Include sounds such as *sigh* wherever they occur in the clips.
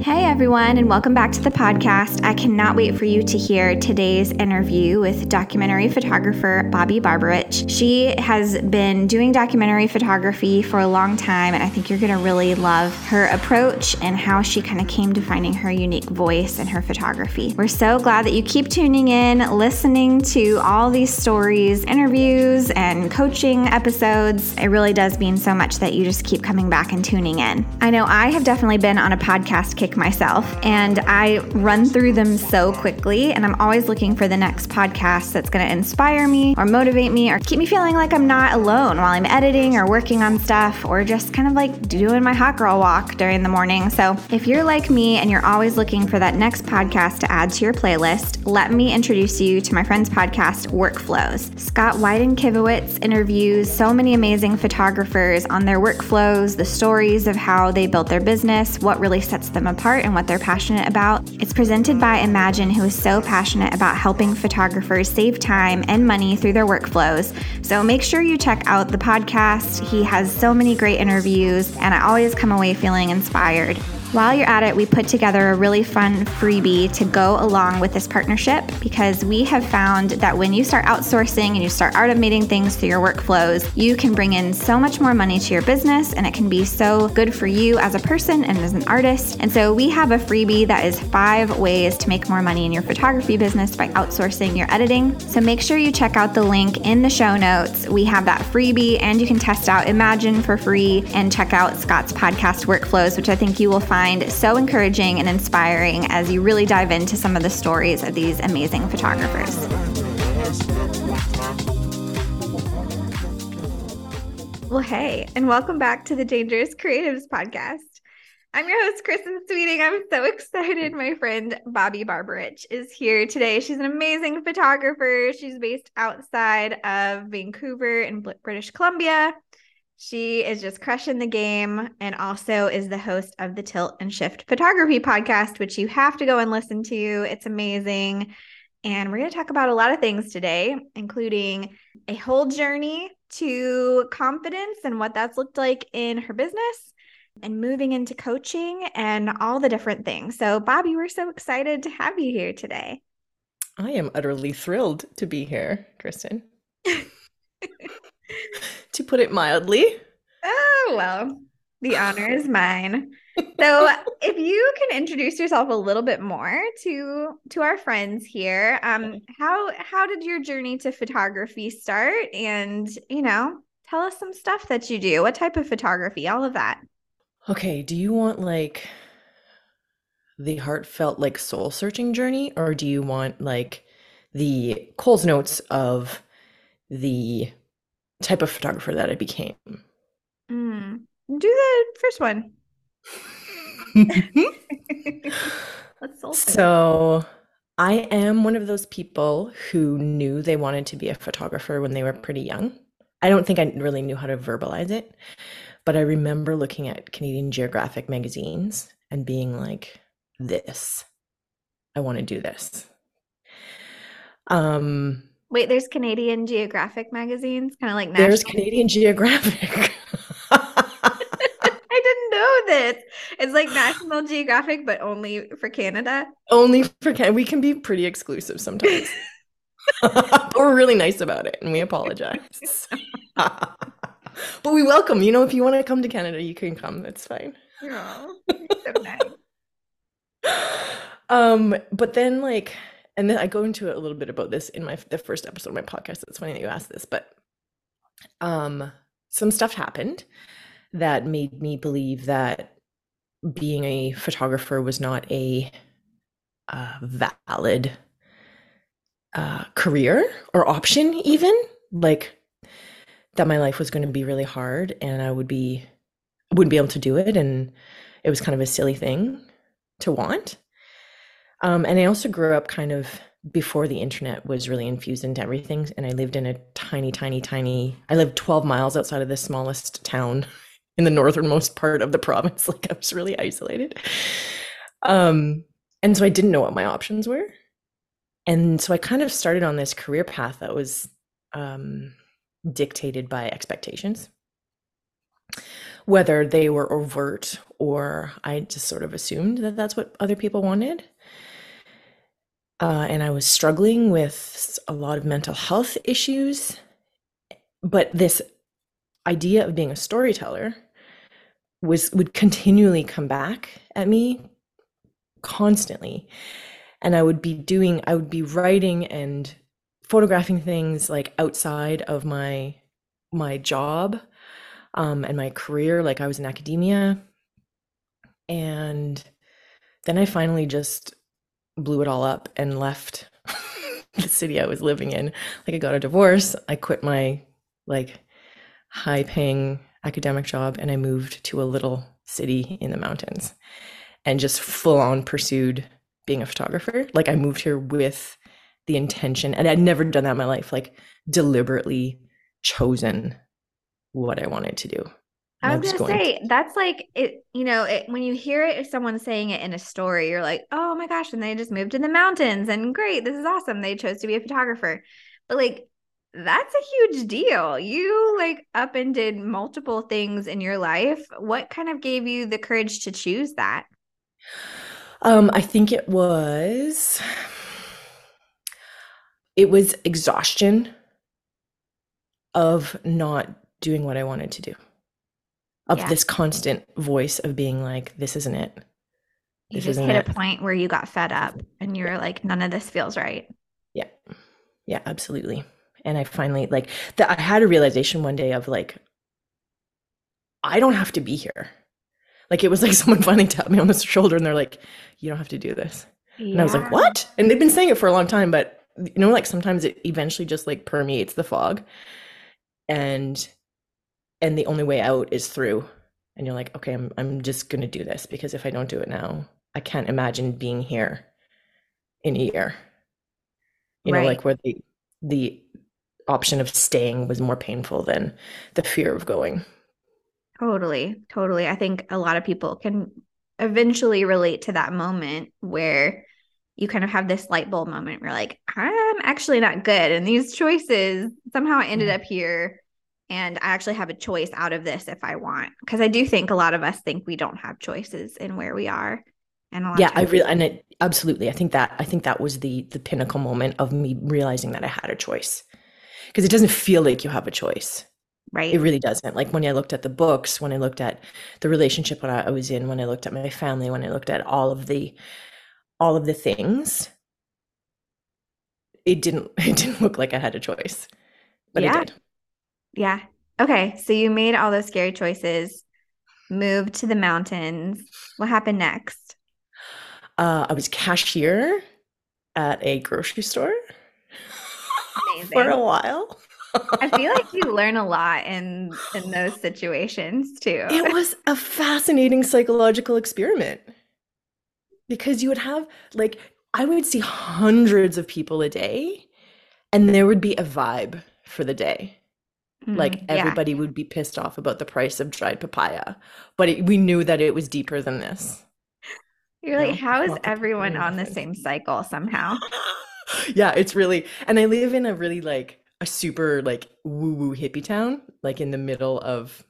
Hey everyone, and welcome back to the podcast. I cannot wait for you to hear today's interview with documentary photographer Bobbi Barbarich. She has been doing documentary photography for a long time, and I think you're going to really love her approach and how she kind of came to finding her unique voice in her photography. We're so glad that you keep tuning in, listening to all these stories, interviews, and coaching episodes. It really does mean so much that you just keep coming back and tuning in. I know I have definitely been on a podcast kick myself. And I run through them so quickly. And I'm always looking for the next podcast that's going to inspire me or motivate me or keep me feeling like I'm not alone while I'm editing or working on stuff or just kind of like doing my hot girl walk during the morning. So if you're like me and you're always looking for that next podcast to add to your playlist, let me introduce you to my friend's podcast, Workflows. Scott Wyden-Kivowitz interviews so many amazing photographers on their workflows, the stories of how they built their business, what really sets them apart apart and what they're passionate about. It's presented by Imagen, who is so passionate about helping photographers save time and money through their workflows. So make sure you check out the podcast. He has so many great interviews, and I always come away feeling inspired. While you're at it, we put together a really fun freebie to go along with this partnership because we have found that when you start outsourcing and you start automating things through your workflows, you can bring in so much more money to your business and it can be so good for you as a person and as an artist. And so we have a freebie that is five ways to make more money in your photography business by outsourcing your editing. So make sure you check out the link in the show notes. We have that freebie and you can test out Imagen for free and check out Scott's podcast workflows, which I think you will find find so encouraging and inspiring as you really dive into some of the stories of these amazing photographers. Well, hey, and welcome back to the Dangerous Creatives podcast. I'm your host, Kristin Sweeting. I'm so excited. My friend Bobbi Barbarich is here today. She's an amazing photographer. She's based outside of Vancouver in British Columbia. She is just crushing the game and also is the host of the Tilt and Shift Photography podcast, which you have to go and listen to. It's amazing. And we're going to talk about a lot of things today, including a whole journey to confidence and what that's looked like in her business and moving into coaching and all the different things. So, Bobbi, we're so excited to have you here today. I am utterly thrilled to be here, Kristin. *laughs* *laughs* to put it mildly. Oh, well, the *sighs* honor is mine. *laughs* So, if you can introduce yourself a little bit more to to our friends here, um, how how did your journey to photography start? And you know, tell us some stuff that you do. What type of photography? All of that. Okay. Do you want like the heartfelt, like soul searching journey, or do you want like the Coles notes of the type of photographer that I became. Mm. Do the first one. *laughs* *laughs* so I am one of those people who knew they wanted to be a photographer when they were pretty young. I don't think I really knew how to verbalize it, but I remember looking at Canadian Geographic magazines and being like, this, I want to do this. Um, Wait, there's Canadian Geographic magazines, kind of like National- There's Canadian Geographic. *laughs* I didn't know this. It's like *laughs* National Geographic, but only for Canada. Only for Canada. We can be pretty exclusive sometimes. *laughs* but we're really nice about it and we apologize. but we welcome, you know, if you want to come to Canada, you can come. That's fine. Oh, so nice. um, but then like and then I go into a little bit about this in my the first episode of my podcast. It's funny that you asked this, but um, some stuff happened that made me believe that being a photographer was not a uh, valid uh, career or option, even like that my life was going to be really hard and I would be wouldn't be able to do it, and it was kind of a silly thing to want. Um, and I also grew up kind of before the internet was really infused into everything. And I lived in a tiny, tiny, tiny, I lived 12 miles outside of the smallest town in the northernmost part of the province. *laughs* Like I was really isolated. Um, and so I didn't know what my options were. And so I kind of started on this career path that was um, dictated by expectations. whether they were overt or I just sort of assumed that that's what other people wanted. Uh, and I was struggling with a lot of mental health issues. But this idea of being a storyteller was would continually come back at me constantly and i would be doing i would be writing and photographing things like outside of my my job um, and my career like i was in academia and then i finally just blew it all up and left *laughs* the city i was living in. Like i got a divorce i quit my like high paying academic job and i moved to a little city in the mountains and just full on pursued being a photographer. Like i moved here with the intention and i'd never done that in my life like deliberately chosen what i wanted to do I was gonna say that's like it. You know, it, when you hear it, if someone's saying it in a story, you're like, "Oh my gosh!" And they just moved to the mountains, and great, this is awesome. They chose to be a photographer, but like that's a huge deal. You like up and did multiple things in your life. What kind of gave you the courage to choose that? Um, I think it was it was exhaustion of not doing what I wanted to do. Of yeah. this constant voice of being like, this isn't it. This you just hit it. a point where you got fed up and you're like, none of this feels right. Yeah. Yeah, absolutely and i finally like that i had a realization one day of like i don't have to be here like it was like *laughs* someone finally tapped me on the shoulder and they're like you don't have to do this yeah. and i was like what and they've been saying it for a long time but you know like sometimes it eventually just like permeates the fog and and the only way out is through and you're like okay i'm, I'm just going to do this because if i don't do it now i can't imagine being here in a year you right. know like where the the option of staying was more painful than the fear of going. Totally. Totally. I think a lot of people can eventually relate to that moment where you kind of have this light bulb moment where you're like, I'm actually not good. And these choices, somehow I ended mm-hmm. up here and I actually have a choice out of this if I want. Because I do think a lot of us think we don't have choices in where we are. And yeah, I really and it absolutely. I think that I think that was the the pinnacle moment of me realizing that I had a choice because it doesn't feel like you have a choice right it really doesn't like when i looked at the books when i looked at the relationship when i was in when i looked at my family when i looked at all of the all of the things it didn't *laughs* it didn't look like i had a choice but yeah. it did yeah okay so you made all those scary choices moved to the mountains what happened next uh, i was cashier at a grocery store Amazing. *laughs* for a while. I feel like you *laughs* learn a lot in in those situations too. It was a fascinating psychological experiment because you would have like I would see hundreds of people a day and there would be a vibe for the day. Mm, like everybody yeah. would be pissed off about the price of dried papaya, but it, we knew that it was deeper than this. You're like, how is everyone on the same cycle somehow? *laughs* yeah, it's really, and I live in a really like a super like woo woo hippie town, like in the middle of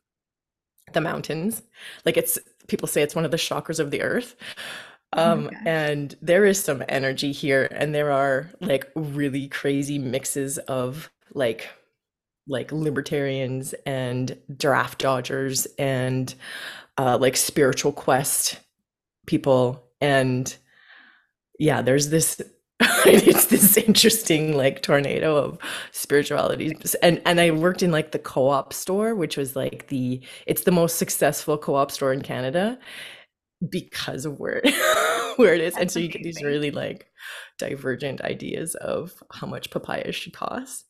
the mountains. Like it's people say it's one of the chakras of the earth. Oh um, oh and there is some energy here, and there are like really crazy mixes of like like libertarians and draft dodgers and uh, like spiritual quest people. And yeah there's this *laughs* it's this interesting like tornado of spirituality. And and i worked in like the co-op store which was like the it's the most successful co-op store in canada because of where *laughs* where it is. And so you get these really like divergent ideas of how much papaya should cost.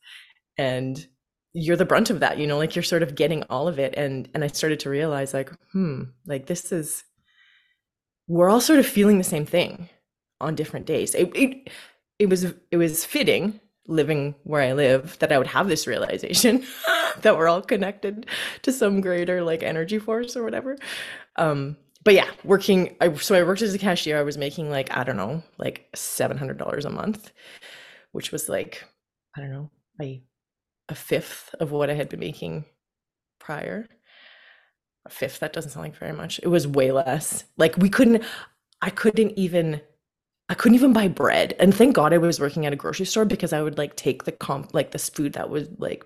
And you're the brunt of that you know like you're sort of getting all of it and and i started to realize like hmm like this is we're all sort of feeling the same thing on different days. It, it it was it was fitting living where I live that I would have this realization *laughs* that we're all connected to some greater like energy force or whatever. Um, but yeah, working. I, so I worked as a cashier. I was making like I don't know, like seven hundred dollars a month, which was like I don't know, a a fifth of what I had been making prior. a fifth. That doesn't sound like very much. It was way less. Like we couldn't, I couldn't even, I couldn't even buy bread. And thank God I was working at a grocery store because I would like take the comp, like this food that was like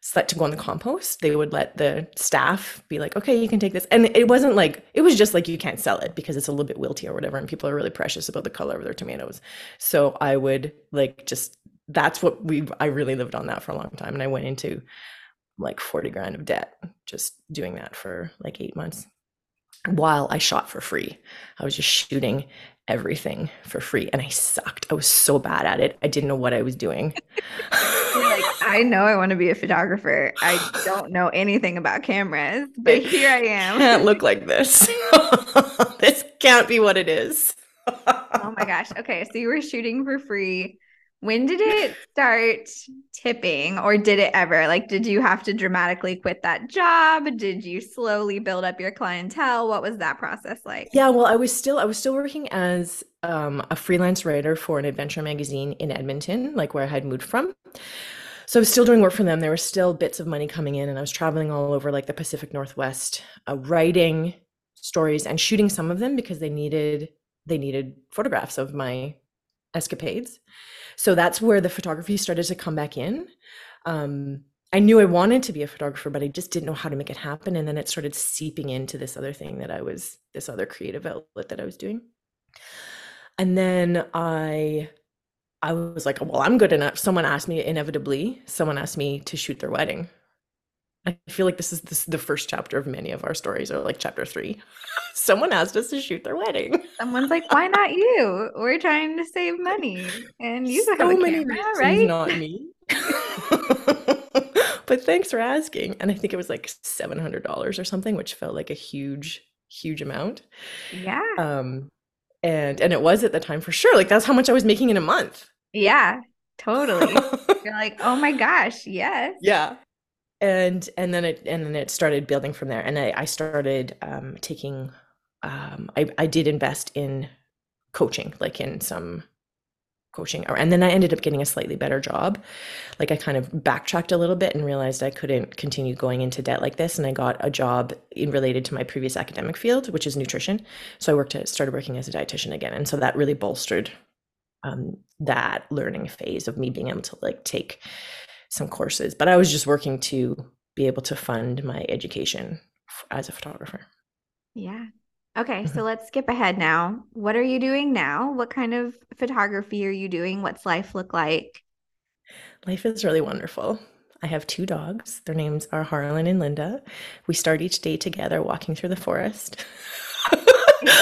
set to go on the compost. They would let the staff be like, okay, you can take this. And it wasn't like, it was just like, you can't sell it because it's a little bit wilty or whatever. And people are really precious about the color of their tomatoes. So I would like just, that's what we, I really lived on that for a long time. And I went into like 40 grand of debt just doing that for like eight months while I shot for free. I was just shooting everything for free and I sucked. I was so bad at it. I didn't know what I was doing. like, *laughs* I know I want to be a photographer. I don't know anything about cameras, but here I am. Can't look like this. *laughs* this can't be what it is. oh my gosh. Okay. So you were shooting for free when did it start tipping or did it ever? Like, did you have to dramatically quit that job? Did you slowly build up your clientele? What was that process like? Yeah, well, I was still I was still working as um, a freelance writer for an adventure magazine in Edmonton, like where I had moved from. So I was still doing work for them. There were still bits of money coming in, and I was traveling all over like the Pacific Northwest, uh, writing stories and shooting some of them because they needed they needed photographs of my escapades. So that's where the photography started to come back in. Um, I knew I wanted to be a photographer, but I just didn't know how to make it happen. And then it started seeping into this other thing that I was, this other creative outlet that I was doing. And then I, I was like, well, I'm good enough. Someone asked me, inevitably, someone asked me to shoot their wedding. I feel like this is this the first chapter of many of our stories, or like chapter three. *laughs* Someone asked us to shoot their wedding. Someone's like, "Why not you? We're trying to save money, and you so have a many camera, reasons, right? Not me." *laughs* but thanks for asking. And I think it was like seven hundred dollars or something, which felt like a huge, huge amount. Yeah. Um, and and it was at the time for sure. Like that's how much I was making in a month. Yeah, totally. *laughs* You're like, oh my gosh, yes. Yeah and and then it and then it started building from there. And i, I started um, taking um, I, I did invest in coaching like in some coaching and then i ended up getting a slightly better job. Like i kind of backtracked a little bit and realized i couldn't continue going into debt like this. And i got a job in related to my previous academic field which is nutrition. So i worked at, started working as a dietitian again. And so that really bolstered um, that learning phase of me being able to like take some courses, but I was just working to be able to fund my education as a photographer. Yeah. Okay, so mm-hmm. let's skip ahead now. What are you doing now? What kind of photography are you doing? What's life look like? Life is really wonderful. I have two dogs. Their names are Harlan and Linda. We start each day together walking through the forest.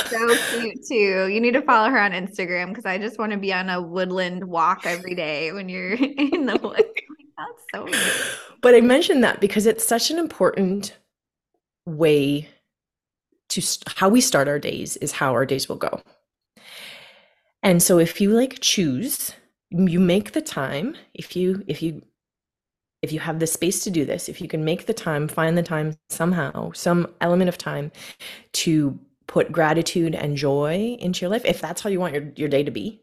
so cute too. You need to follow her on Instagram because I just want to be on a woodland walk every day when you're *laughs* in the woods. That's so. But I mentioned that because it's such an important way to st- how we start our days is how our days will go. And so if you like choose, you make the time, if you if you if you have the space to do this, if you can make the time, find the time somehow, some element of time to put gratitude and joy into your life, if that's how you want your, your day to be,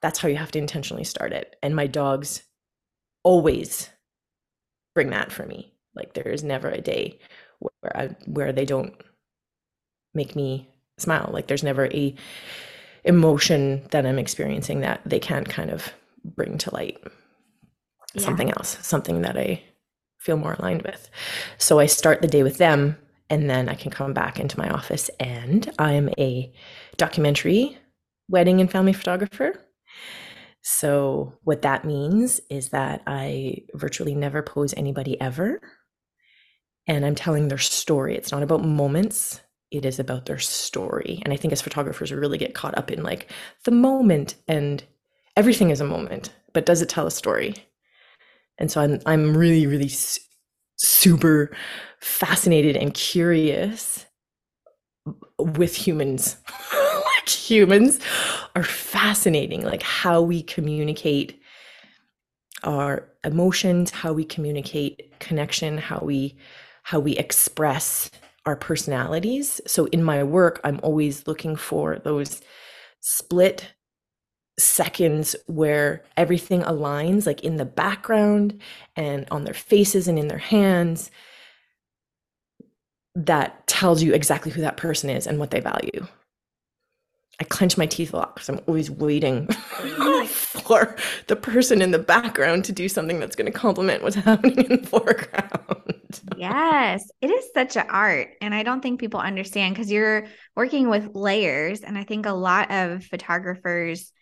that's how you have to intentionally start it. And my dogs always bring that for me. Like there is never a day where I, where they don't make me smile. Like there's never a emotion that I'm experiencing that they can't kind of bring to light. Yeah. Something else, something that I feel more aligned with. So I start the day with them and then I can come back into my office and I'm a documentary wedding and family photographer. So, what that means is that I virtually never pose anybody ever. And I'm telling their story. It's not about moments, it is about their story. And I think as photographers, we really get caught up in like the moment, and everything is a moment, but does it tell a story? And so I'm, I'm really, really su- super fascinated and curious with humans *laughs* humans are fascinating like how we communicate our emotions how we communicate connection how we how we express our personalities so in my work i'm always looking for those split seconds where everything aligns like in the background and on their faces and in their hands that tells you exactly who that person is and what they value. I clench my teeth a lot because I'm always waiting *laughs* oh. for the person in the background to do something that's going to complement what's *laughs* happening in the foreground. yes, it is such an art. And I don't think people understand because you're working with layers. And I think a lot of photographers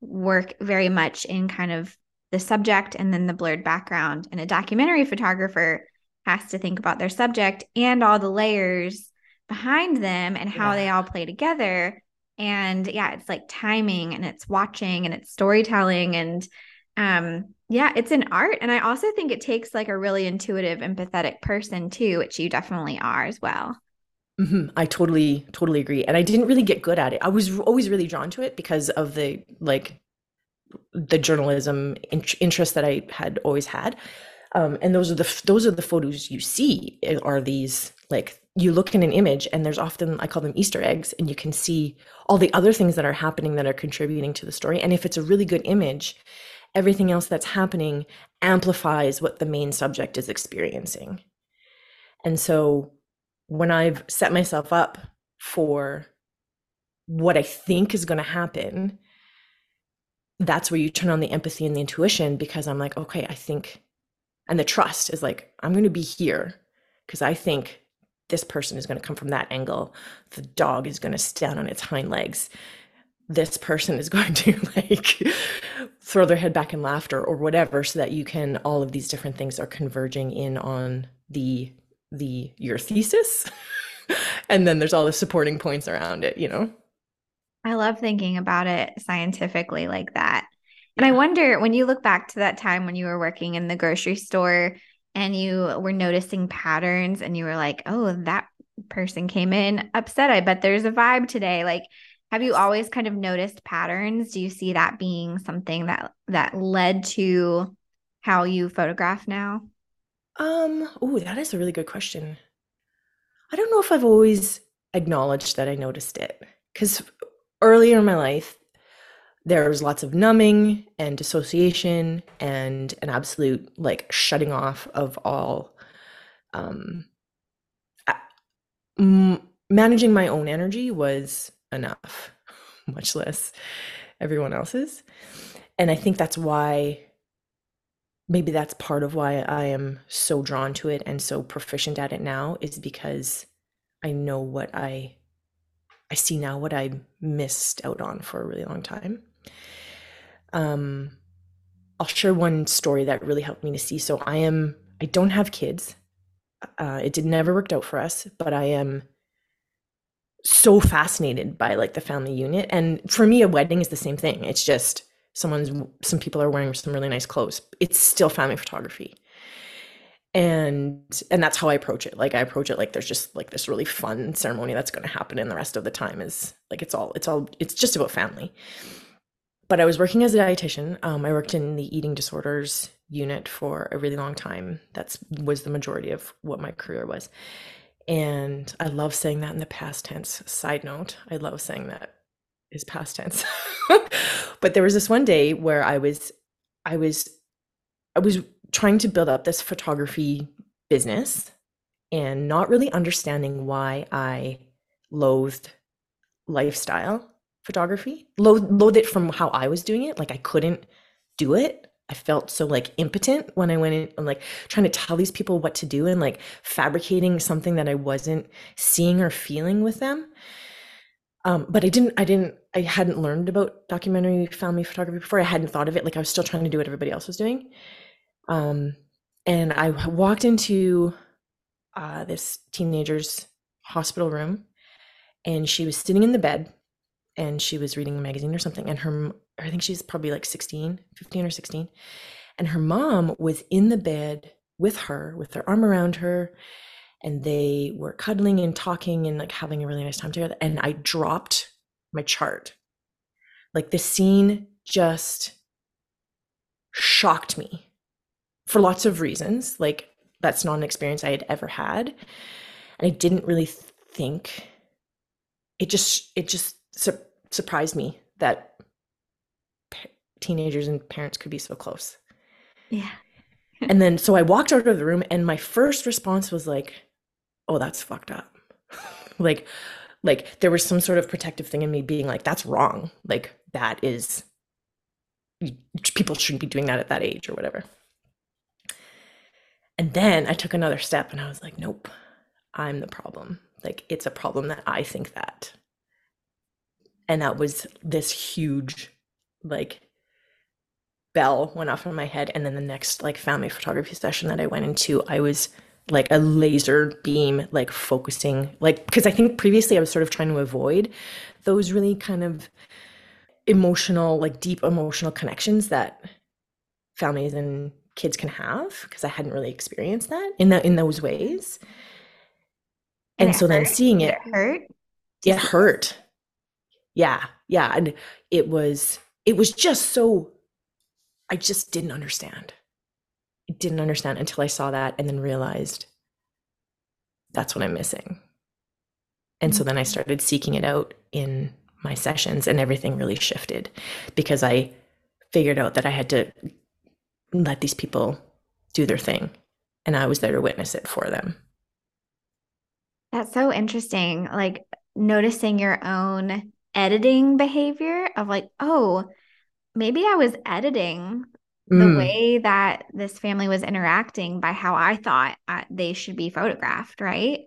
work very much in kind of the subject and then the blurred background. And a documentary photographer has to think about their subject and all the layers behind them and how yeah. they all play together and yeah it's like timing and it's watching and it's storytelling and um yeah it's an art. And i also think it takes like a really intuitive empathetic person too which you definitely are as well. Mm-hmm. i totally totally agree. And i didn't really get good at it. I was always really drawn to it because of the like the journalism in- interest that i had always had. Um, and those are the those are the photos you see eh, are these like you look in an image and there's often i call them easter eggs and you can see all the other things that are happening that are contributing to the story. And if it's a really good image everything else that's happening amplifies what the main subject is experiencing. And so when i've set myself up for what i think is going to happen that's where you turn on the empathy and the intuition because i'm like okay i think and the trust is like i'm going to be here because i think this person is going to come from that angle. The dog is going to stand on its hind legs. This person is *laughs* going to like throw their head back in laughter or whatever so that you can all of these different things are converging in on the the your thesis. *laughs* And then there's all the supporting points around it you know? I love thinking about it scientifically like that. And I wonder when you look back to that time when you were working in the grocery store and you were noticing patterns and you were like, oh, that person came in upset. I bet there's a vibe today. Like, have you always kind of noticed patterns? Do you see that being something that that led to how you photograph now? Um, oh, that is a really good question. I don't know if I've always acknowledged that I noticed it because earlier in my life, there's lots of numbing and dissociation and an absolute like shutting off of all um m- managing my own energy was enough *laughs* much less everyone else's. And i think that's why maybe that's part of why i am so drawn to it and so proficient at it now is because i know what i i see now what i missed out on for a really long time um, I'll share one story that really helped me to see. So I am, I don't have kids. Uh, it did never worked out for us, but I am so fascinated by like the family unit. And for me, a wedding is the same thing. It's just someone's, some people are wearing some really nice clothes. It's still family photography. And and that's how I approach it. Like I approach it like there's just like this really fun ceremony that's going to happen, and the rest of the time is like it's all it's all it's just about family but I was working as a dietitian. Um, I worked in the eating disorders unit for a really long time. That's was the majority of what my career was. And I love saying that in the past tense. Side note, I love saying that is past tense. *laughs* but there was this one day where I was I was I was trying to build up this photography business and not really understanding why I loathed lifestyle photography load it from how i was doing it like i couldn't do it. I felt so like impotent when i went in and like trying to tell these people what to do and like fabricating something that i wasn't seeing or feeling with them. Um, but i didn't i didn't i hadn't learned about documentary family photography before. I hadn't thought of it like i was still trying to do what everybody else was doing. Um, and i walked into uh, this teenager's hospital room and she was sitting in the bed and she was reading a magazine or something and her i think she's probably like 16 15 or 16 and her mom was in the bed with her with their arm around her and they were cuddling and talking and like having a really nice time together and i dropped my chart. Like the scene just shocked me for lots of reasons like that's not an experience i had ever had and i didn't really think it just it just su- surprised me that p- teenagers and parents could be so close. Yeah. *laughs* and then so I walked out of the room and my first response was like, oh, that's fucked up. *laughs* like, like there was some sort of protective thing in me being like, that's wrong. Like that is people shouldn't be doing that at that age or whatever. And then I took another step and I was like, nope, I'm the problem. Like it's a problem that I think that. And that was this huge like bell went off in my head and then the next like family photography session that I went into, I was like a laser beam like focusing like because I think previously I was sort of trying to avoid those really kind of emotional like deep emotional connections that families and kids can have because I hadn't really experienced that in that in those ways. And, and so hurt? then seeing it, it hurt. It hurt. Yeah. Yeah. And it was it was just so I just didn't understand. I didn't understand until I saw that and then realized that's what I'm missing. And so then I mm-hmm. started seeking it out in my sessions and everything really shifted because I figured out that I had to let these people do their thing and I was there to witness it for them. That's so interesting. Like noticing your own editing behavior of like, oh, maybe I was editing the mm. way that this family was interacting by how I thought I, they should be photographed, right?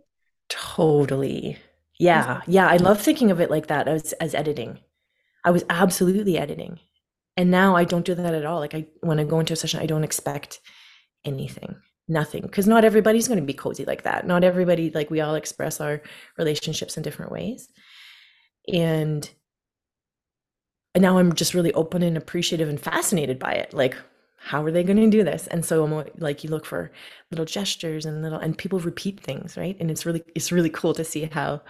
Totally. Yeah. Yeah. I love thinking of it like that as, as editing. I was absolutely editing. And now I don't do that at all. Like I when I go into a session, I don't expect anything. Nothing. Because not everybody's going to be cozy like that. Not everybody, like we all express our relationships in different ways. And and now I'm just really open and appreciative and fascinated by it. Like, how are they going to do this? And so I'm like, you look for little gestures and little, and people repeat things, right? And it's really, it's really cool to see how,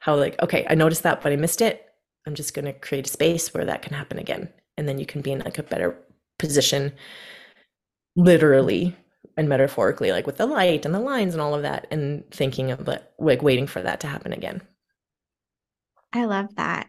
how like, okay, I noticed that, but I missed it. I'm just going to create a space where that can happen again, and then you can be in like a better position, literally and metaphorically, like with the light and the lines and all of that, and thinking of like waiting for that to happen again. I love that.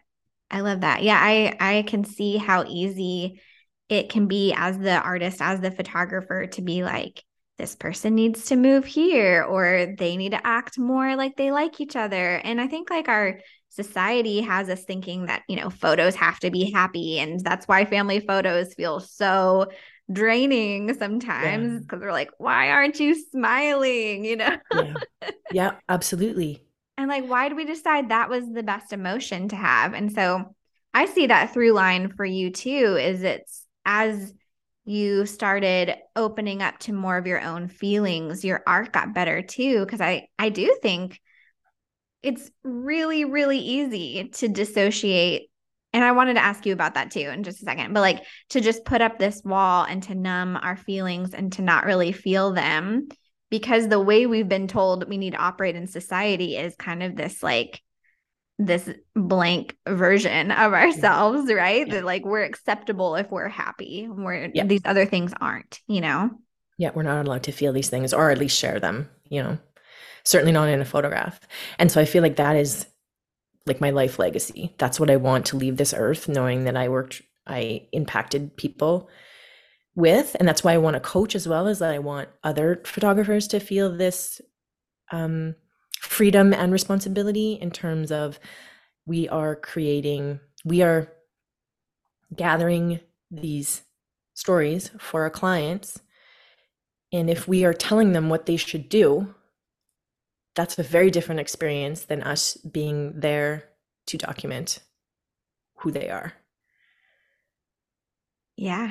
I love that. Yeah, I I can see how easy it can be as the artist, as the photographer to be like this person needs to move here or they need to act more like they like each other. And I think like our society has us thinking that, you know, photos have to be happy and that's why family photos feel so draining sometimes because yeah. we're like, why aren't you smiling? You know? yeah. yeah, absolutely. And like, why did we decide that was the best emotion to have? And so I see that through line for you too, is it's as you started opening up to more of your own feelings, your art got better too. Cause I I do think it's really, really easy to dissociate. And I wanted to ask you about that too in just a second, but like to just put up this wall and to numb our feelings and to not really feel them because the way we've been told we need to operate in society is kind of this like this blank version of ourselves yeah. right yeah. that like we're acceptable if we're happy where yeah. these other things aren't you know yeah we're not allowed to feel these things or at least share them you know certainly not in a photograph and so i feel like that is like my life legacy that's what i want to leave this earth knowing that i worked i impacted people with and that's why i want to coach as well as that i want other photographers to feel this um, freedom and responsibility in terms of we are creating we are gathering these stories for our clients. And if we are telling them what they should do that's a very different experience than us being there to document who they are. Yeah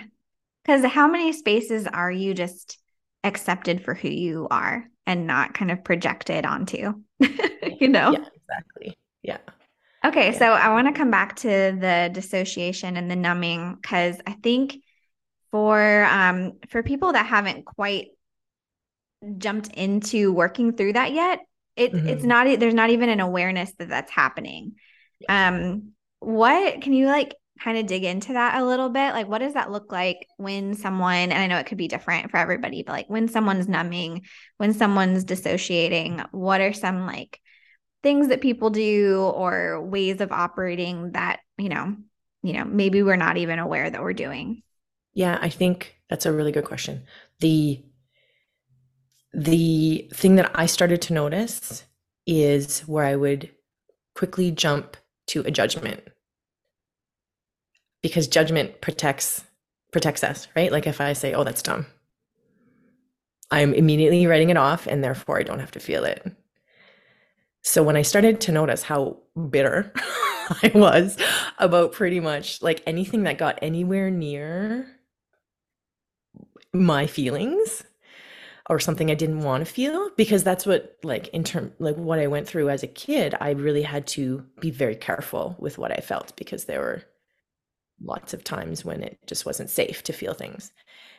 because how many spaces are you just accepted for who you are and not kind of projected onto? *laughs* you know? Yeah, exactly. Yeah. Okay, yeah. so I want to come back to the dissociation and the numbing because I think for um for people that haven't quite jumped into working through that yet, it mm-hmm. it's not there's not even an awareness that that's happening. Um, what can you like kind of dig into that a little bit? Like, what does that look like when someone, and I know it could be different for everybody, but like when someone's numbing, when someone's dissociating, what are some like things that people do or ways of operating that, you know, you know, maybe we're not even aware that we're doing? Yeah, I think that's a really good question. The the thing that I started to notice is where I would quickly jump to a judgment because judgment protects protects us, right? Like if I say, "Oh, that's dumb," I'm immediately writing it off, and therefore I don't have to feel it. So when I started to notice how bitter *laughs* I was about pretty much like anything that got anywhere near my feelings or something I didn't want to feel because that's what like in term like what I went through as a kid I really had to be very careful with what I felt because there were lots of times when it just wasn't safe to feel things.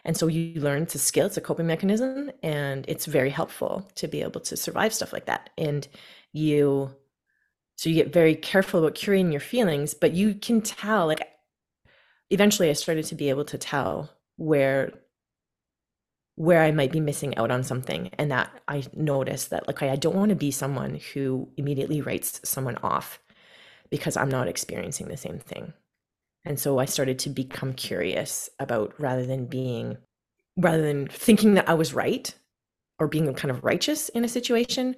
And so you learn to skill, it's a coping mechanism and it's very helpful to be able to survive stuff like that. And you so you get very careful about curating your feelings, but you can tell like eventually I started to be able to tell where where I might be missing out on something and that I noticed that like I don't want to be someone who immediately writes someone off because I'm not experiencing the same thing. And so I started to become curious about rather than being rather than thinking that I was right or being kind of righteous in a situation,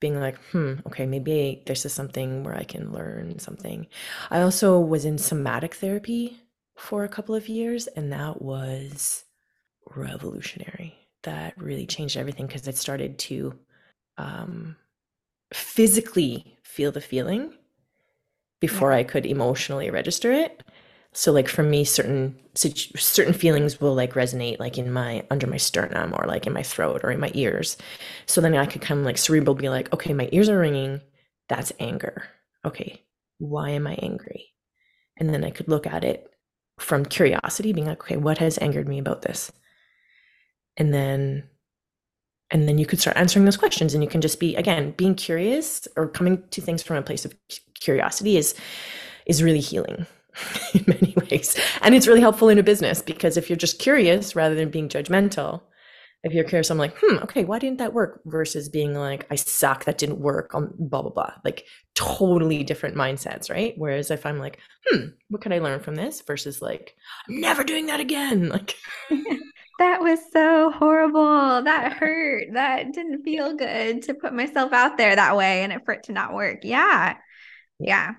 being like, hmm, okay, maybe this is something where I can learn something. I also was in somatic therapy for a couple of years and that was revolutionary. That really changed everything because I started to um, physically feel the feeling before yeah. I could emotionally register it. So like for me, certain certain feelings will like resonate like in my under my sternum or like in my throat or in my ears. So then I could kind of like cerebral be like, okay, my ears are ringing. That's anger. Okay, why am I angry? And then I could look at it from curiosity, being like, okay, what has angered me about this? and then and then you could start answering those questions and you can just be again being curious or coming to things from a place of curiosity is is really healing *laughs* in many ways and it's really helpful in a business because if you're just curious rather than being judgmental if you're curious i'm like hmm okay why didn't that work versus being like i suck that didn't work on blah blah blah like totally different mindsets right whereas if i'm like hmm what can i learn from this versus like i'm never doing that again *laughs* like *laughs* that was so horrible. That hurt. That didn't feel good to put myself out there that way and for it to not work. Yeah. Yeah.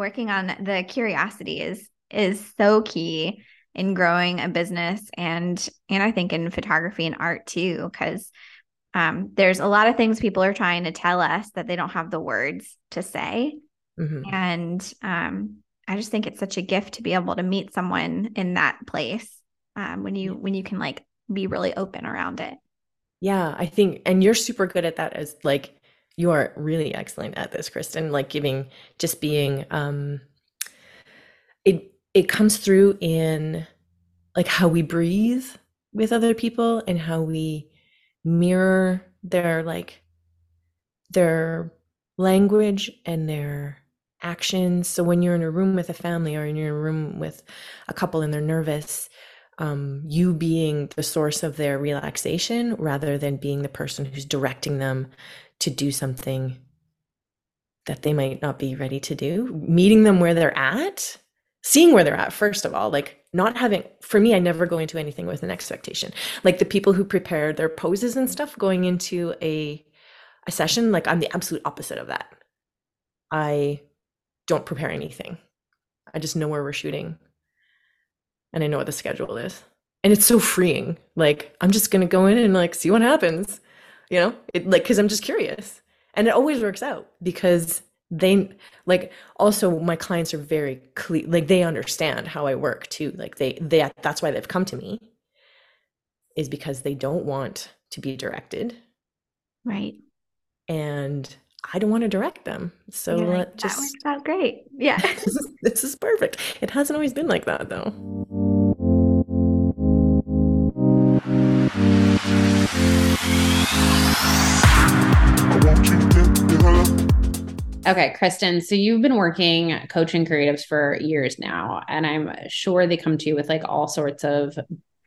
Working on the curiosity is is so key in growing a business and and I think in photography and art too cuz um, there's a lot of things people are trying to tell us that they don't have the words to say. Mm-hmm. And um, I just think it's such a gift to be able to meet someone in that place um, when you when you can like be really open around it yeah i think and you're super good at that as like you are really excellent at this kristin like giving just being um it it comes through in like how we breathe with other people and how we mirror their like their language and their actions. So when you're in a room with a family or in your room with a couple and they're nervous um, you being the source of their relaxation rather than being the person who's directing them to do something that they might not be ready to do meeting them where they're at seeing where they're at first of all like not having for me i never go into anything with an expectation like the people who prepare their poses and stuff going into a a session like i'm the absolute opposite of that i don't prepare anything i just know where we're shooting and I know what the schedule is. And it's so freeing. Like I'm just gonna go in and like see what happens. You know? It like because I'm just curious. And it always works out because they like also my clients are very clear like they understand how I work too. Like they they that's why they've come to me is because they don't want to be directed. Right. And I don't want to direct them. So like, just that works out great. Yeah. *laughs* this, is, this is perfect. It hasn't always been like that though. Okay, Kristin. So you've been working coaching creatives for years now, and I'm sure they come to you with like all sorts of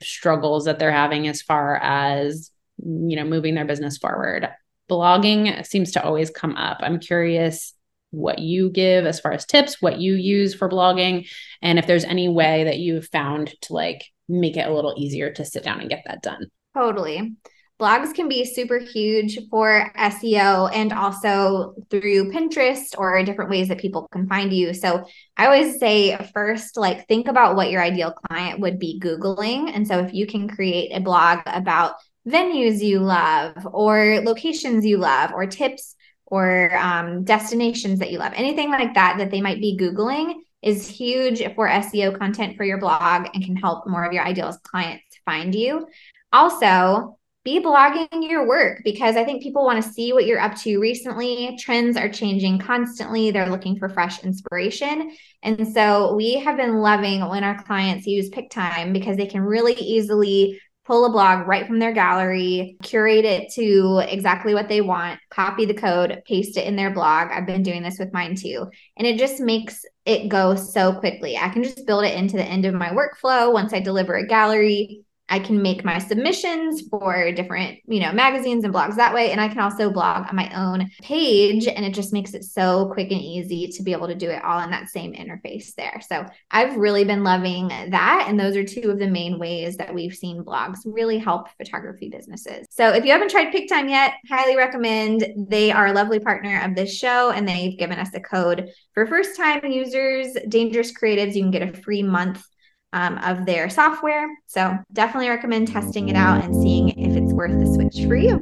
struggles that they're having as far as you know moving their business forward blogging seems to always come up. I'm curious what you give as far as tips, what you use for blogging, and if there's any way that you've found to like make it a little easier to sit down and get that done. Totally. Blogs can be super huge for SEO and also through Pinterest or different ways that people can find you. So I always say first, like, think about what your ideal client would be Googling. And so if you can create a blog about venues you love or locations you love or tips or um, destinations that you love, anything like that that they might be Googling is huge for SEO content for your blog and can help more of your ideal clients find you. Also, be blogging your work because I think people want to see what you're up to recently. Trends are changing constantly. They're looking for fresh inspiration. And so we have been loving when our clients use Pic-Time because they can really easily pull a blog right from their gallery, curate it to exactly what they want, copy the code, paste it in their blog. I've been doing this with mine too. And it just makes it go so quickly. I can just build it into the end of my workflow once I deliver a gallery I can make my submissions for different, you know, magazines and blogs that way. And I can also blog on my own page. And it just makes it so quick and easy to be able to do it all in that same interface there. So I've really been loving that. And those are two of the main ways that we've seen blogs really help photography businesses. So if you haven't tried Pic-Time yet, highly recommend. They are a lovely partner of this show and they've given us a code for first time users, dangerous creatives. You can get a free month um, of their software. So definitely recommend testing it out and seeing if it's worth the switch for you.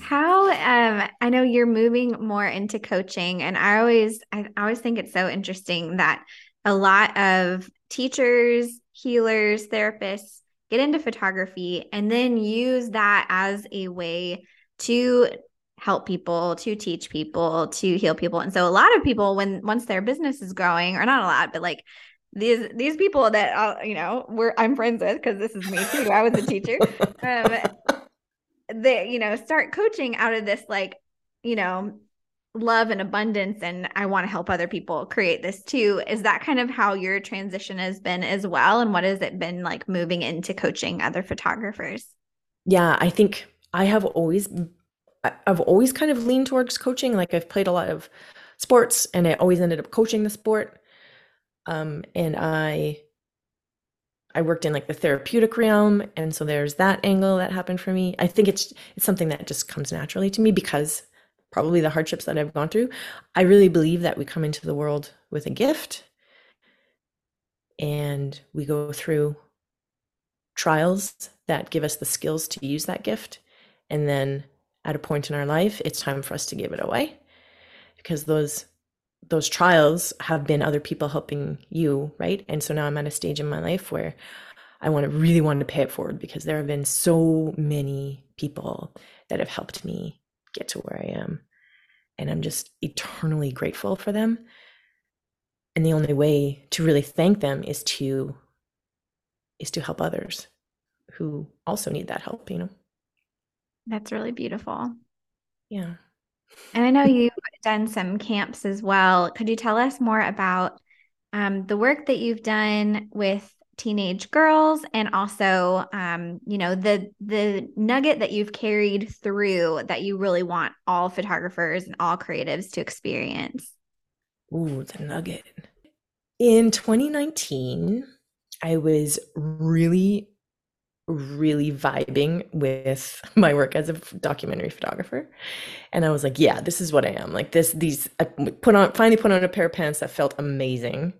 How um, I know you're moving more into coaching, and I always I always think it's so interesting that a lot of teachers, healers, therapists get into photography and then use that as a way to help people, to teach people, to heal people. And so a lot of people when once their business is growing, or not a lot, but like these these people that uh, you know we're I'm friends with because this is me too. I was a teacher. Um, they you know start coaching out of this like you know love and abundance and I want to help other people create this too. Is that kind of how your transition has been as well? And what has it been like moving into coaching other photographers? Yeah, I think I have always I've always kind of leaned towards coaching. Like I've played a lot of sports and I always ended up coaching the sport. Um, and I I worked in like the therapeutic realm and so there's that angle that happened for me. I think it's it's something that just comes naturally to me because probably the hardships that I've gone through. I really believe that we come into the world with a gift and we go through trials that give us the skills to use that gift and then at a point in our life, it's time for us to give it away because those those trials have been other people helping you, right? And so now I'm at a stage in my life where I want to really want to pay it forward because there have been so many people that have helped me get to where I am. And I'm just eternally grateful for them. And the only way to really thank them is to is to help others who also need that help, you know. That's really beautiful. Yeah. And I know you've done some camps as well. Could you tell us more about um, the work that you've done with teenage girls and also um, you know the the nugget that you've carried through that you really want all photographers and all creatives to experience Ooh, the nugget. In 2019, I was really really vibing with *laughs* my work as a documentary photographer. And i was like yeah this is what i am. Like this these i put on finally put on a pair of pants that felt amazing.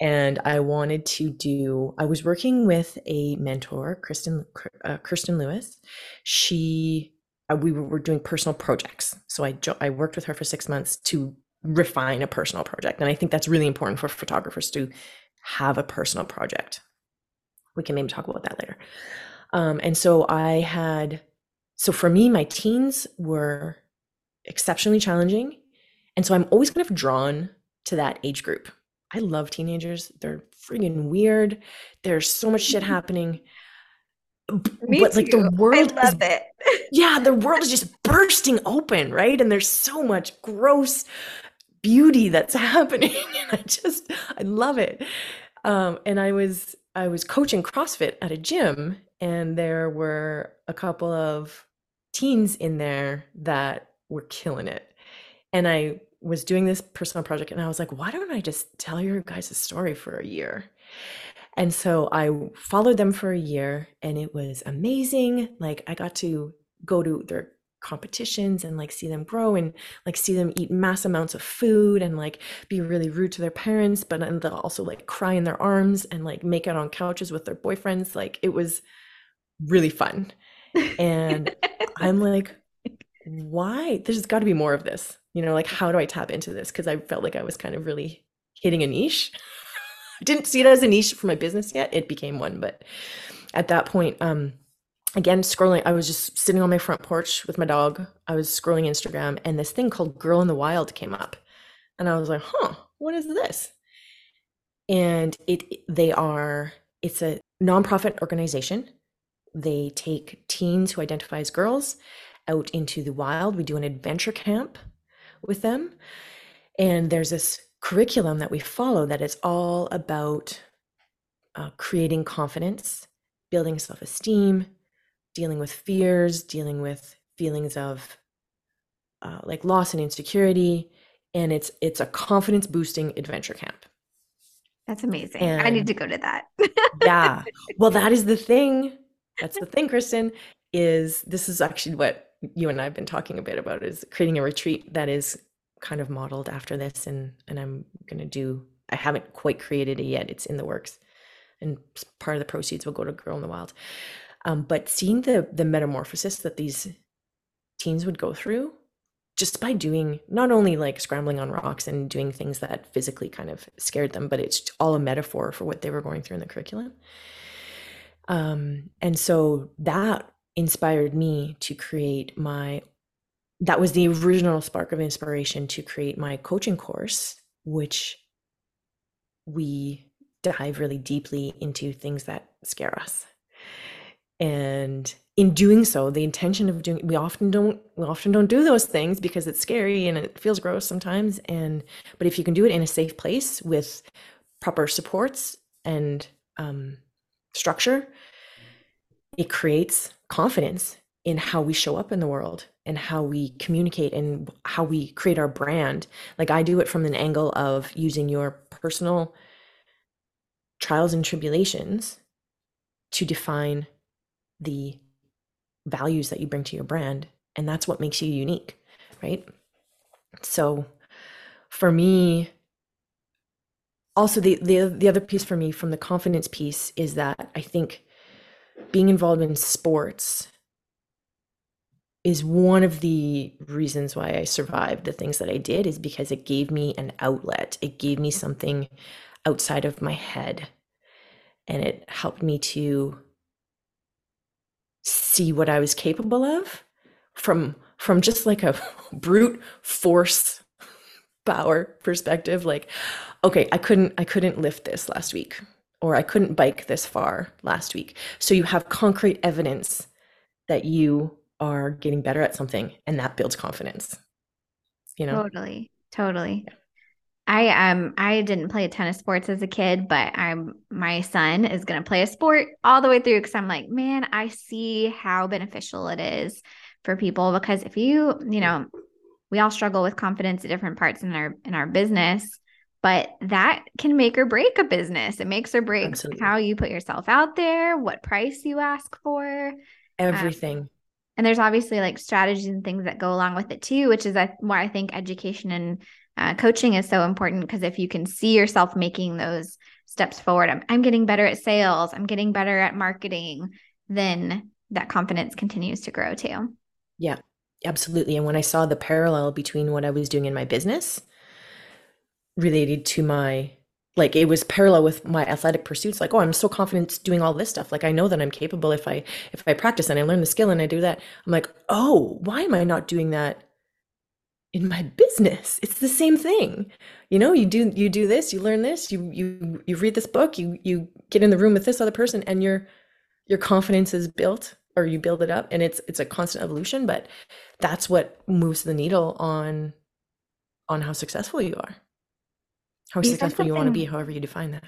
And i wanted to do i was working with a mentor kristen uh, kirsten lewis. She uh, we were doing personal projects. So i jo- i worked with her for six months to refine a personal project. And i think that's really important for photographers to have a personal project we can maybe talk about that later. Um, and so I had, so for me, my teens were exceptionally challenging. And so I'm always kind of drawn to that age group. I love teenagers. They're freaking weird. There's so much shit *laughs* happening. Me but too. like the world I love is, it. *laughs* yeah, the world is just bursting open, right? And there's so much gross beauty that's *laughs* happening. And I just I love it. Um, and I was I was coaching CrossFit at a gym, and there were a couple of teens in there that were killing it. And I was doing this personal project and I was like, why don't I just tell your guys' a story for a year? And so I followed them for a year and it was amazing. Like I got to go to their competitions and like see them grow and like see them eat mass amounts of food and like be really rude to their parents but and they'll also like cry in their arms and like make out on couches with their boyfriends. Like it was really fun. And *laughs* i'm like why? There's got to be more of this. You know like how do i tap into this? Because i felt like i was kind of really hitting a niche. *laughs* I didn't see it as a niche for my business yet. It became one but at that point um again scrolling i was just sitting on my front porch with my dog. I was scrolling instagram and this thing called girl in the wild came up. And i was like huh what is this? And it they are it's a nonprofit organization. They take teens who identify as girls out into the wild. We do an adventure camp with them. And there's this curriculum that we follow that is all about uh, creating confidence building self-esteem dealing with fears, dealing with feelings of uh, like loss and insecurity, and it's it's a confidence boosting adventure camp. That's amazing. And I need to go to that. yeah. Well, that is the *laughs* thing. That's the thing, Kristin. Is this is actually what you and I have been talking a bit about is creating a retreat that is kind of modeled after this, and and I'm gonna do. I haven't quite created it yet. It's in the works, and part of the proceeds will go to Girl in the Wild. Um, but seeing the the metamorphosis that these teens would go through just by doing not only like scrambling on rocks and doing things that physically kind of scared them, but it's all a metaphor for what they were going through in the curriculum. Um, and so that inspired me to create my that was the original spark of inspiration to create my coaching course which we dive really deeply into things that scare us and in doing so the intention of doing we often don't we often don't do those things because it's scary and it feels gross sometimes. And but if you can do it in a safe place with proper supports and um, structure it creates confidence in how we show up in the world and how we communicate and how we create our brand. Like i do it from an angle of using your personal trials and tribulations to define the values that you bring to your brand and that's what makes you unique right so for me also the the, the other piece for me from the confidence piece is that i think being involved in sports is one of the reasons why I survived the things that I did is because it gave me an outlet. It gave me something outside of my head. And it helped me to see what I was capable of from from just like a *laughs* brute force power perspective. Like okay I couldn't I couldn't lift this last week or I couldn't bike this far last week. So you have concrete evidence that you are getting better at something and that builds confidence you know? Totally totally. Yeah. I um I didn't play a ton of sports as a kid, but I'm my son is gonna play a sport all the way through because I'm like, man, I see how beneficial it is for people because if you, you know, we all struggle with confidence at different parts in our in our business, but that can make or break a business. It makes or breaks Absolutely. how you put yourself out there, what price you ask for, um, everything. Um, and there's obviously like strategies and things that go along with it too, which is why I think education and uh, coaching is so important because if you can see yourself making those steps forward, I'm, I'm getting better at sales, I'm getting better at marketing, then that confidence continues to grow too. Yeah, absolutely. And when I saw the parallel between what I was doing in my business related to my like it was parallel with my athletic pursuits like oh i'm so confident doing all this stuff like i know that i'm capable if i if i practice and i learn the skill and i do that i'm like oh why am i not doing that in my business. It's the same thing. You know you do you do this you learn this you you you read this book you you get in the room with this other person and your your confidence is built or you build it up and it's it's a constant evolution but that's what moves the needle on on how successful you are. How you successful you want to be however you define that.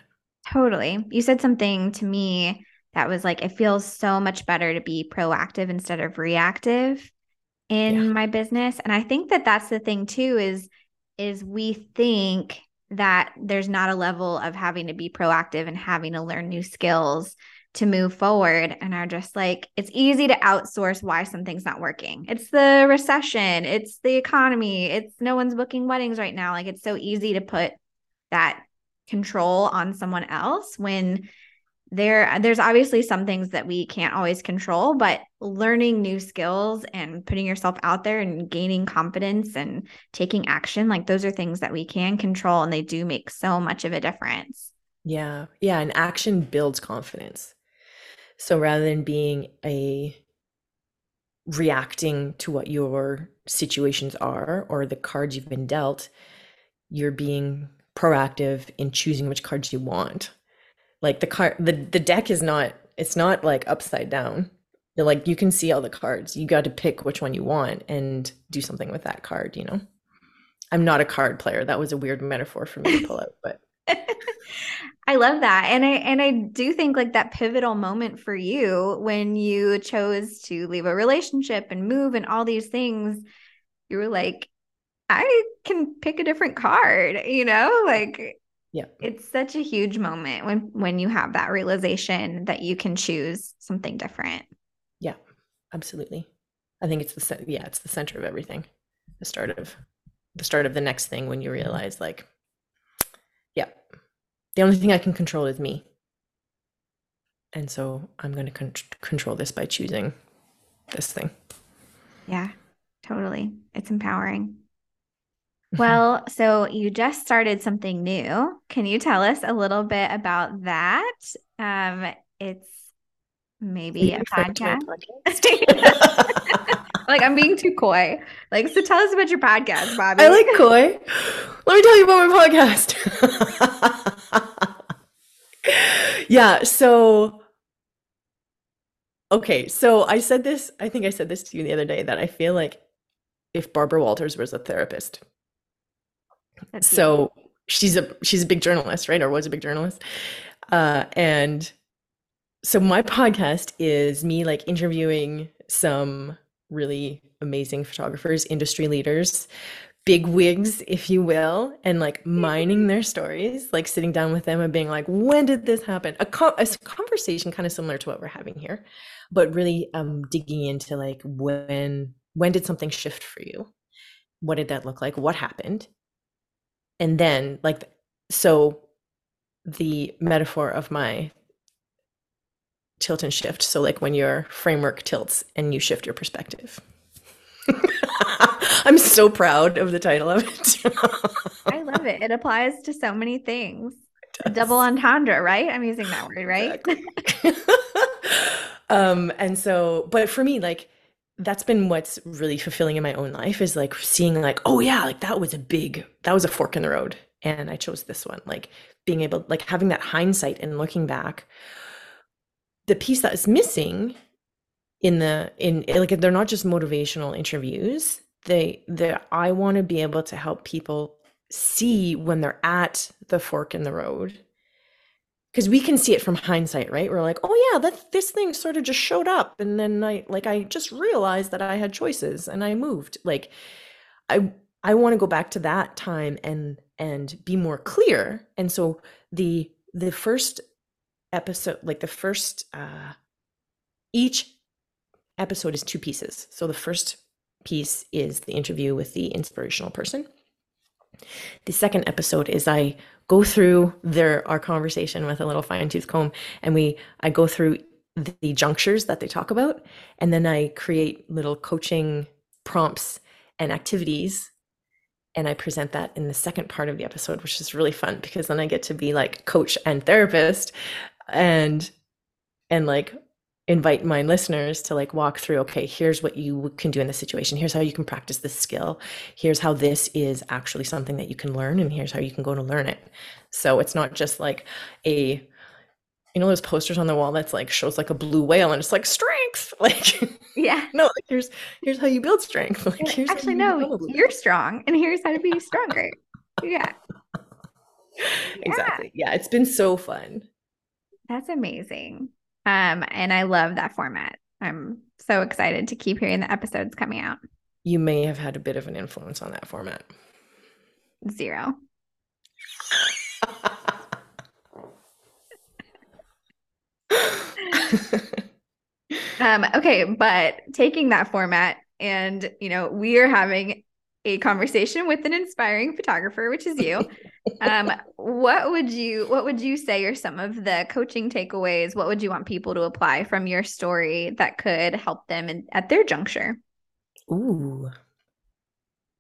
Totally. You said something to me that was like it feels so much better to be proactive instead of reactive in yeah. my business and i think that that's the thing too is is we think that there's not a level of having to be proactive and having to learn new skills to move forward and are just like it's easy to outsource why something's not working. It's the recession, it's the economy, it's no one's booking weddings right now. Like it's so easy to put that control on someone else when there there's obviously some things that we can't always control but learning new skills and putting yourself out there and gaining confidence and taking action like those are things that we can control and they do make so much of a difference. Yeah. Yeah and action builds confidence. So rather than being a reacting to what your situations are or the cards you've been dealt you're being proactive in choosing which cards you want like the card the, the deck is not it's not like upside down You're like you can see all the cards you got to pick which one you want and do something with that card you know i'm not a card player that was a weird metaphor for me to pull out but *laughs* I love that. And I and I do think like that pivotal moment for you when you chose to leave a relationship and move and all these things, you were like, I can pick a different card, you know? Like yeah. It's such a huge moment when when you have that realization that you can choose something different. Yeah absolutely. I think it's the yeah it's the center of everything. The start of the start of the next thing when you realize like yeah the only thing i can control is me. And so i'm going to con- control this by choosing this thing. Yeah totally. It's empowering *laughs* well, so you just started something new. Can you tell us a little bit about that? Um, it's maybe a podcast. *laughs* like I'm being too coy. Like, so tell us about your podcast, Bobbi. I like *laughs* coy. Let me tell you about my podcast. yeah, so okay, so I said this, I think I said this to you the other day that I feel like if Barbara Walters was a therapist, so she's a she's a big journalist, right? Or was a big journalist. Uh, and so my podcast is me like interviewing some really amazing photographers, industry leaders, big wigs, if you will, and like mining their stories, like sitting down with them and being like, when did this happen? A, co- a conversation kind of similar to what we're having here, but really um, digging into like when when did something shift for you? What did that look like? What happened? And then like so the metaphor of my tilt and shift so like when your framework tilts and you shift your perspective. *laughs* I'm so proud of the title of it. I love it. It applies to so many things. Double entendre right? I'm using that word right? Exactly. *laughs* um and so but for me like that's been what's really fulfilling in my own life is like seeing like oh yeah like that was a big that was a fork in the road and i chose this one. Like being able like having that hindsight and looking back the piece that is missing in the in like they're not just motivational interviews. They they i want to be able to help people see when they're at the fork in the road because we can see it from hindsight right? We're like oh yeah that this thing sort of just showed up. And then i like i just realized that i had choices and i moved. Like i i want to go back to that time and and be more clear. And so the the first episode like the first uh each episode is two pieces. So the first piece is the interview with the inspirational person the second episode is I go through their our conversation with a little fine tooth comb and we I go through the junctures that they talk about and then I create little coaching prompts and activities and I present that in the second part of the episode which is really fun because then I get to be like coach and therapist and and like invite my listeners to like walk through okay here's what you can do in this situation. Here's how you can practice this skill. Here's how this is actually something that you can learn and here's how you can go to learn it. So it's not just like a you know those posters on the wall that's like shows like a blue whale and it's like strength? *laughs* Like yeah. *laughs* no like here's here's how you build strength. *laughs* Like here's actually no you're strong and here's how to be stronger. Yeah. Exactly. Yeah it's been so fun. That's amazing um, and I love that format. I'm so excited to keep hearing the episodes coming out. You may have had a bit of an influence on that format. zero. *laughs* um, okay, but taking that format and you know, we are having a conversation with an inspiring photographer, which is you. um, what would you what would you say are some of the coaching takeaways? What would you want people to apply from your story that could help them in, at their juncture? Ooh.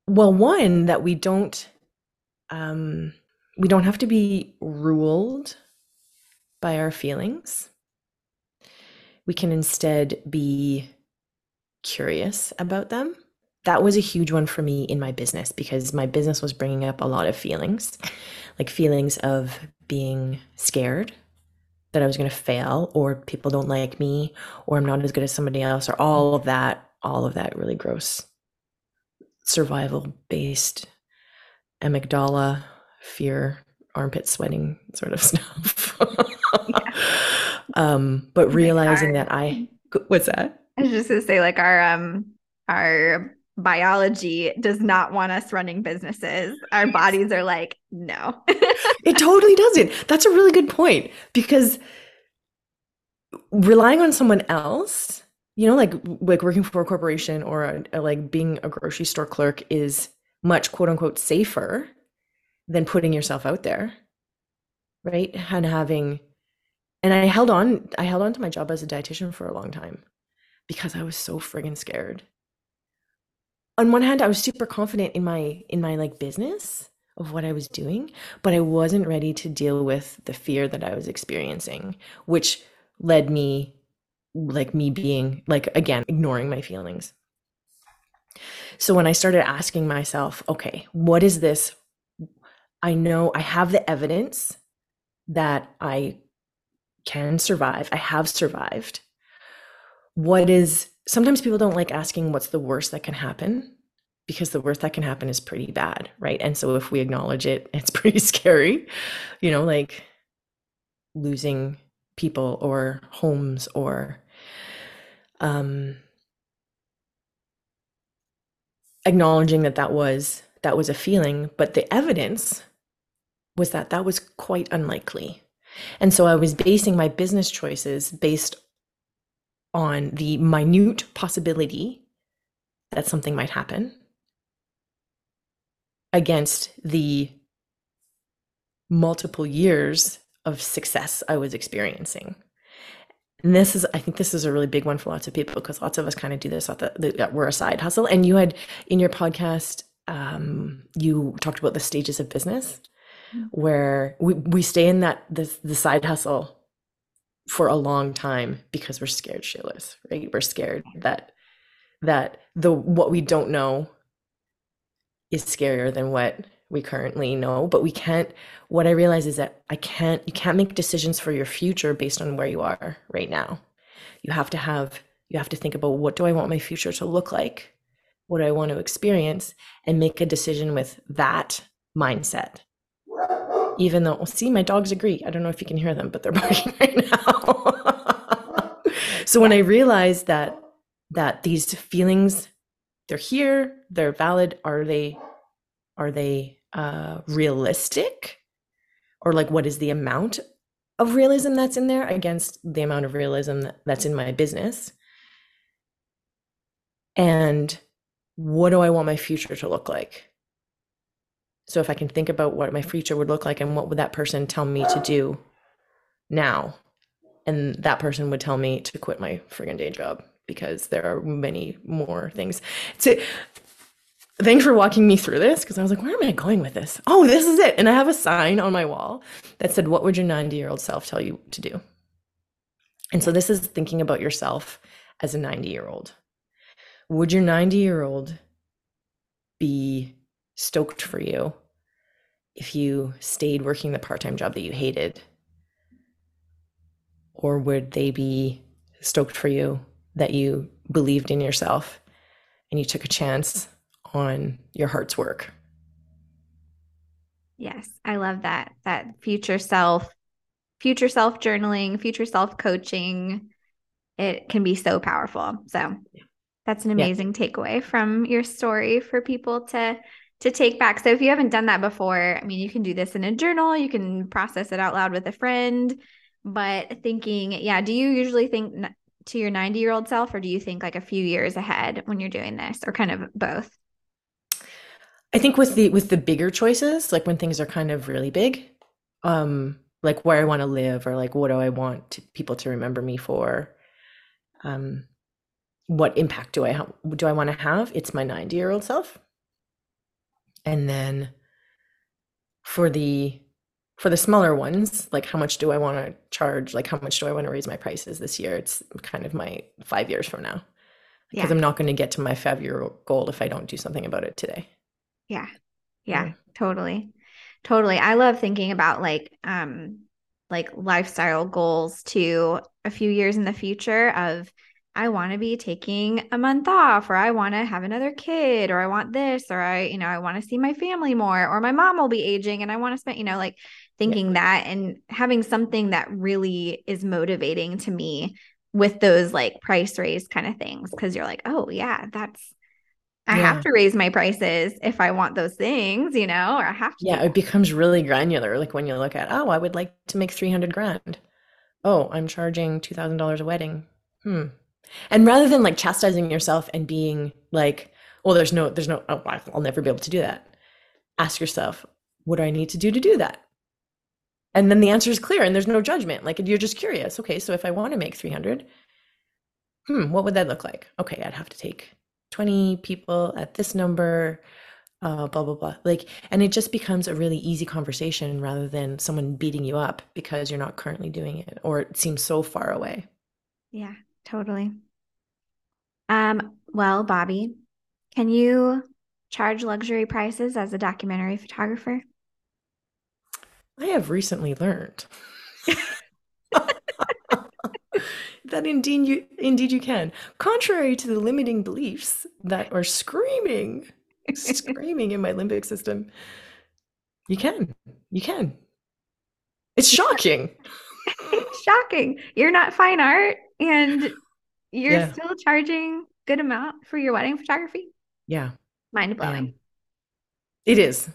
Well, one that we don't um we don't have to be ruled by our feelings. We can instead be curious about them that was a huge one for me in my business because my business was bringing up a lot of feelings, like feelings of being scared that I was going to fail or people don't like me or I'm not as good as somebody else or all of that, all of that really gross survival based amygdala fear armpit sweating sort of *laughs* stuff. um but realizing that I what's that? I was just going to say like our um our biology does not want us running businesses. Our bodies are like, no. *laughs* it totally doesn't. That's a really good point because relying on someone else, you know, like like working for a corporation or a, a, like being a grocery store clerk is much quote unquote safer than putting yourself out there. Right? And having and I held on I held on to my job as a dietitian for a long time because I was so friggin' scared on one hand i was super confident in my in my like business of what i was doing but i wasn't ready to deal with the fear that i was experiencing which led me like me being like again ignoring my feelings. So when i started asking myself okay what is this? I know i have the evidence that i can survive i have survived. What is sometimes people don't like asking what's the worst that can happen because the worst that can happen is pretty bad, right? And so if we acknowledge it, *laughs* it's pretty scary, you know, like losing people or homes or um acknowledging that that was that was a feeling, but the evidence was that that was quite unlikely. And so I was basing my business choices based on the minute possibility that something might happen against the multiple years of success I was experiencing. And this is, I think this is a really big one for lots of people because lots of us kind of do this at the, the we're a side hustle. And you had in your podcast, um, you talked about the stages of business mm-hmm. where we, we stay in that, the, the side hustle for a long time because we're scared shitless, right? We're scared that that the what we don't know is scarier than what we currently know but we can't what i realize is that i can't you can't make decisions for your future based on where you are right now. You have to have you have to think about what do i want my future to look like? What do i want to experience? And make a decision with that mindset even though see my dogs agree. I don't know if you can hear them but they're *laughs* barking right now. So when i realized that that these feelings they're here they're valid are they are they uh realistic? Or like what is the amount of realism that's in there against the amount of realism that's in my business? And what do i want my future to look like so if I can think about what my future would look like and what would that person tell me to do now, and that person would tell me to quit my friggin' day job because there are many more things. So thanks for walking me through this because I was like, where am I going with this? Oh, this is it. And I have a sign on my wall that said, What would your 90 year old self tell you to do? And so this is thinking about yourself as a 90 year old. Would your 90 year old be stoked for you if you stayed working the part-time job that you hated? Or would they be stoked for you that you believed in yourself and you took a chance on your heart's work? Yes i love that that future self future self journaling future self coaching it can be so powerful. So that's an amazing yeah. takeaway from your story for people to to take back. So if you haven't done that before, I mean, you can do this in a journal, you can process it out loud with a friend, but thinking, yeah, do you usually think to your 90 year old self or do you think like a few years ahead when you're doing this or kind of both? I think with the with the bigger choices, like when things are kind of really big, um like where I want to live or like what do I want to, people to remember me for? Um what impact do I ha- do I want to have? It's my 90 year old self and then for the for the smaller ones like how much do i want to charge like how much do i want to raise my prices this year? It's kind of my five years from now. Because yeah. i'm not going to get to my five year goal if i don't do something about it today. Yeah. Yeah. Mm-hmm. totally. Totally. I love thinking about like um like lifestyle goals to a few years in the future of I want to be taking a month off, or I want to have another kid, or I want this, or I, you know, I want to see my family more, or my mom will be aging and I want to spend, you know, like thinking yeah. that and having something that really is motivating to me with those like price raise kind of things. Cause you're like, oh, yeah, that's, I yeah. have to raise my prices if I want those things, you know, or I have to. Yeah, it becomes really granular. Like when you look at, oh, I would like to make 300 grand. Oh, I'm charging $2,000 a wedding. Hmm, and rather than like chastising yourself and being like, well, there's no, there's no, oh, I'll never be able to do that. Ask yourself, what do I need to do to do that? And then the answer is clear and there's no judgment. Like you're just curious. Okay, so if I want to make 300, hmm, what would that look like? Okay, I'd have to take 20 people at this number, uh, blah, blah, blah. Like, and it just becomes a really easy conversation rather than someone beating you up because you're not currently doing it or it seems so far away. Yeah, Totally. Um, well, Bobbi, can you charge luxury prices as a documentary photographer? I have recently learned *laughs* that indeed you indeed you can. Contrary to the limiting beliefs that are screaming, screaming in my limbic system, you can. You can. It's shocking. it's *laughs* shocking. You're not fine art and you're yeah. still charging good amount for your wedding photography? Yeah. Mind blowing. it is.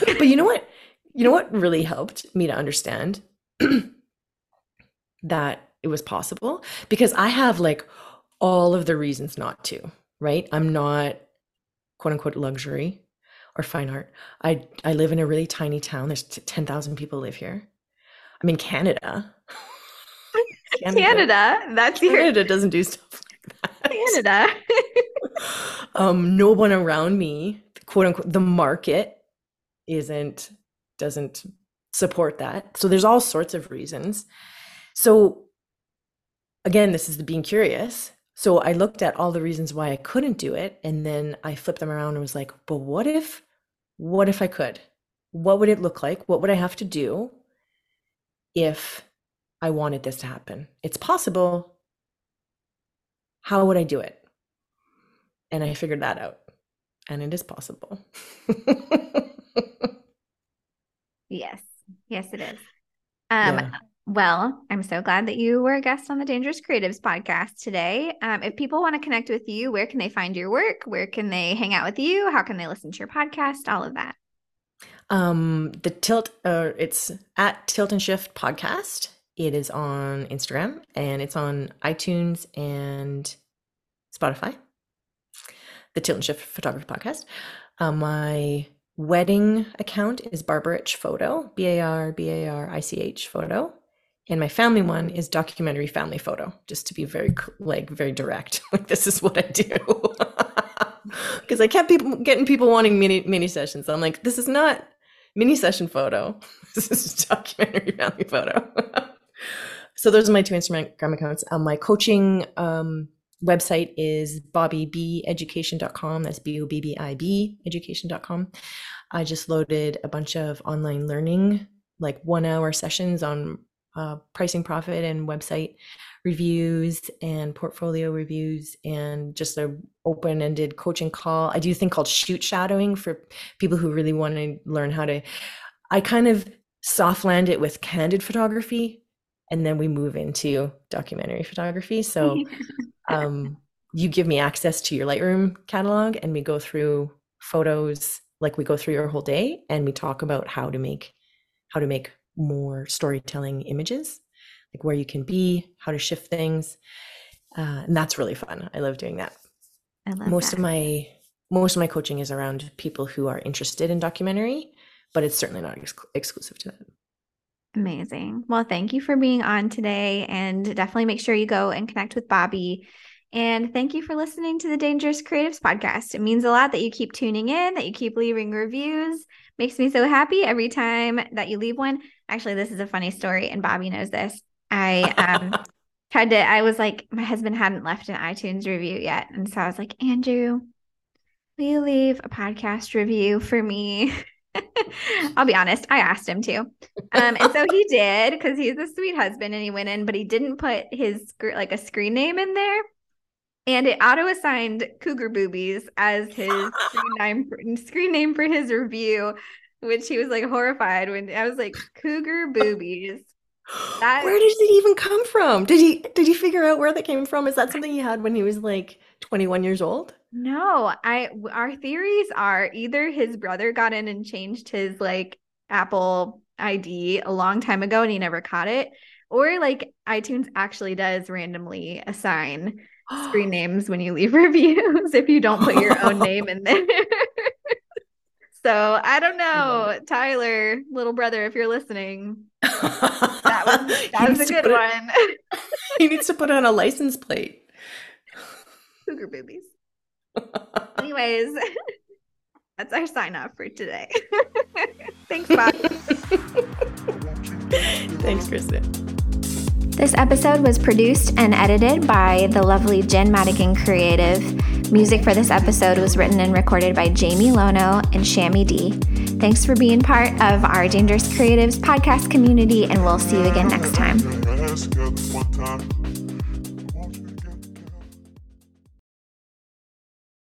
But you know what? You know what really helped me to understand *clears throat* that it was possible? Because i have like all of the reasons not to right? I'm not quote unquote luxury or fine art. I i live in a really tiny town. There's 10,000 people live here. I'm in canada Canada. Canada. That's Canada your... doesn't do stuff like that. Canada. *laughs* um, no one around me, quote unquote, the market isn't doesn't support that. So there's all sorts of reasons. So again, this is the being curious. So I looked at all the reasons why I couldn't do it, and then I flipped them around and was like, but what if, what if I could? What would it look like? What would I have to do if I wanted this to happen. It's possible. How would I do it? And I figured that out. And it is possible. *laughs* yes. Yes, it is. Um, yeah. Well, I'm so glad that you were a guest on the Dangerous Creatives podcast today. Um, if people want to connect with you, where can they find your work? Where can they hang out with you? How can they listen to your podcast? All of that. Um, the tilt, uh, it's at Tilt and Shift podcast it is on Instagram and it's on iTunes and Spotify. The Tilt and Shift Photography Podcast. Uh, my wedding account is Barbarich Photo, B A R B A R I C H Photo. And my family one is documentary family photo, just to be very like very direct. *laughs* like this is what I do. *laughs* Because I kept people getting people wanting mini mini sessions. I'm like, this is not mini session photo. *laughs* This is documentary family photo so those are my two Instagram accounts. Um, my coaching um, website is bobbibeducation.com. That's B O B B I B education.com. I just loaded a bunch of online learning, like one hour sessions on uh, pricing profit and website reviews and portfolio reviews and just a open-ended coaching call. I do a thing called shoot shadowing for people who really want to learn how to I kind of soft land it with candid photography and then we move into documentary photography. So *laughs* um, you give me access to your Lightroom catalog, and we go through photos like we go through your whole day and we talk about how to make how to make more storytelling images like where you can be how to shift things uh, and that's really fun i love doing that I love most that. of my most of my coaching is around people who are interested in documentary but it's certainly not ex- exclusive to that Amazing. Well, thank you for being on today and definitely make sure you go and connect with Bobbi. And thank you for listening to the Dangerous Creatives podcast. It means a lot that you keep tuning in, that you keep leaving reviews. Makes me so happy every time that you leave one. Actually, this is a funny story, and Bobbi knows this. I um *laughs* tried to, I was like, my husband hadn't left an iTunes review yet. And so I was like, Andrew, will you leave a podcast review for me? *laughs* *laughs* I'll be honest, I asked him to. Um, and so he did because he's a sweet husband and he went in, but he didn't put his like a screen name in there. And it auto assigned Cougar Boobies as his screen *laughs* name, for, screen name for his review, which he was like horrified when I was like, Cougar Boobies. That- where did it even come from did he did he figure out where that came from is that something he had when he was like 21 years old No, I our theories are either his brother got in and changed his like Apple ID a long time ago and he never caught it, or like iTunes actually does randomly assign screen *gasps* names when you leave *laughs* reviews if you don't put your own *laughs* name in there. *laughs* so I don't know, Tyler, little brother, if you're listening, that was that was a good one. he needs to put on a license plate Cougar boobies. Anyways, *laughs* that's our sign off for today. *laughs* Thanks, Bob. *laughs* thanks kristin This episode was produced and edited by the lovely Jen Madigan Creative. Music for this episode was written and recorded by Jamie Lono and Shammy D. Thanks for being part of our Dangerous Creatives podcast community, and we'll see you again next time. Ask time.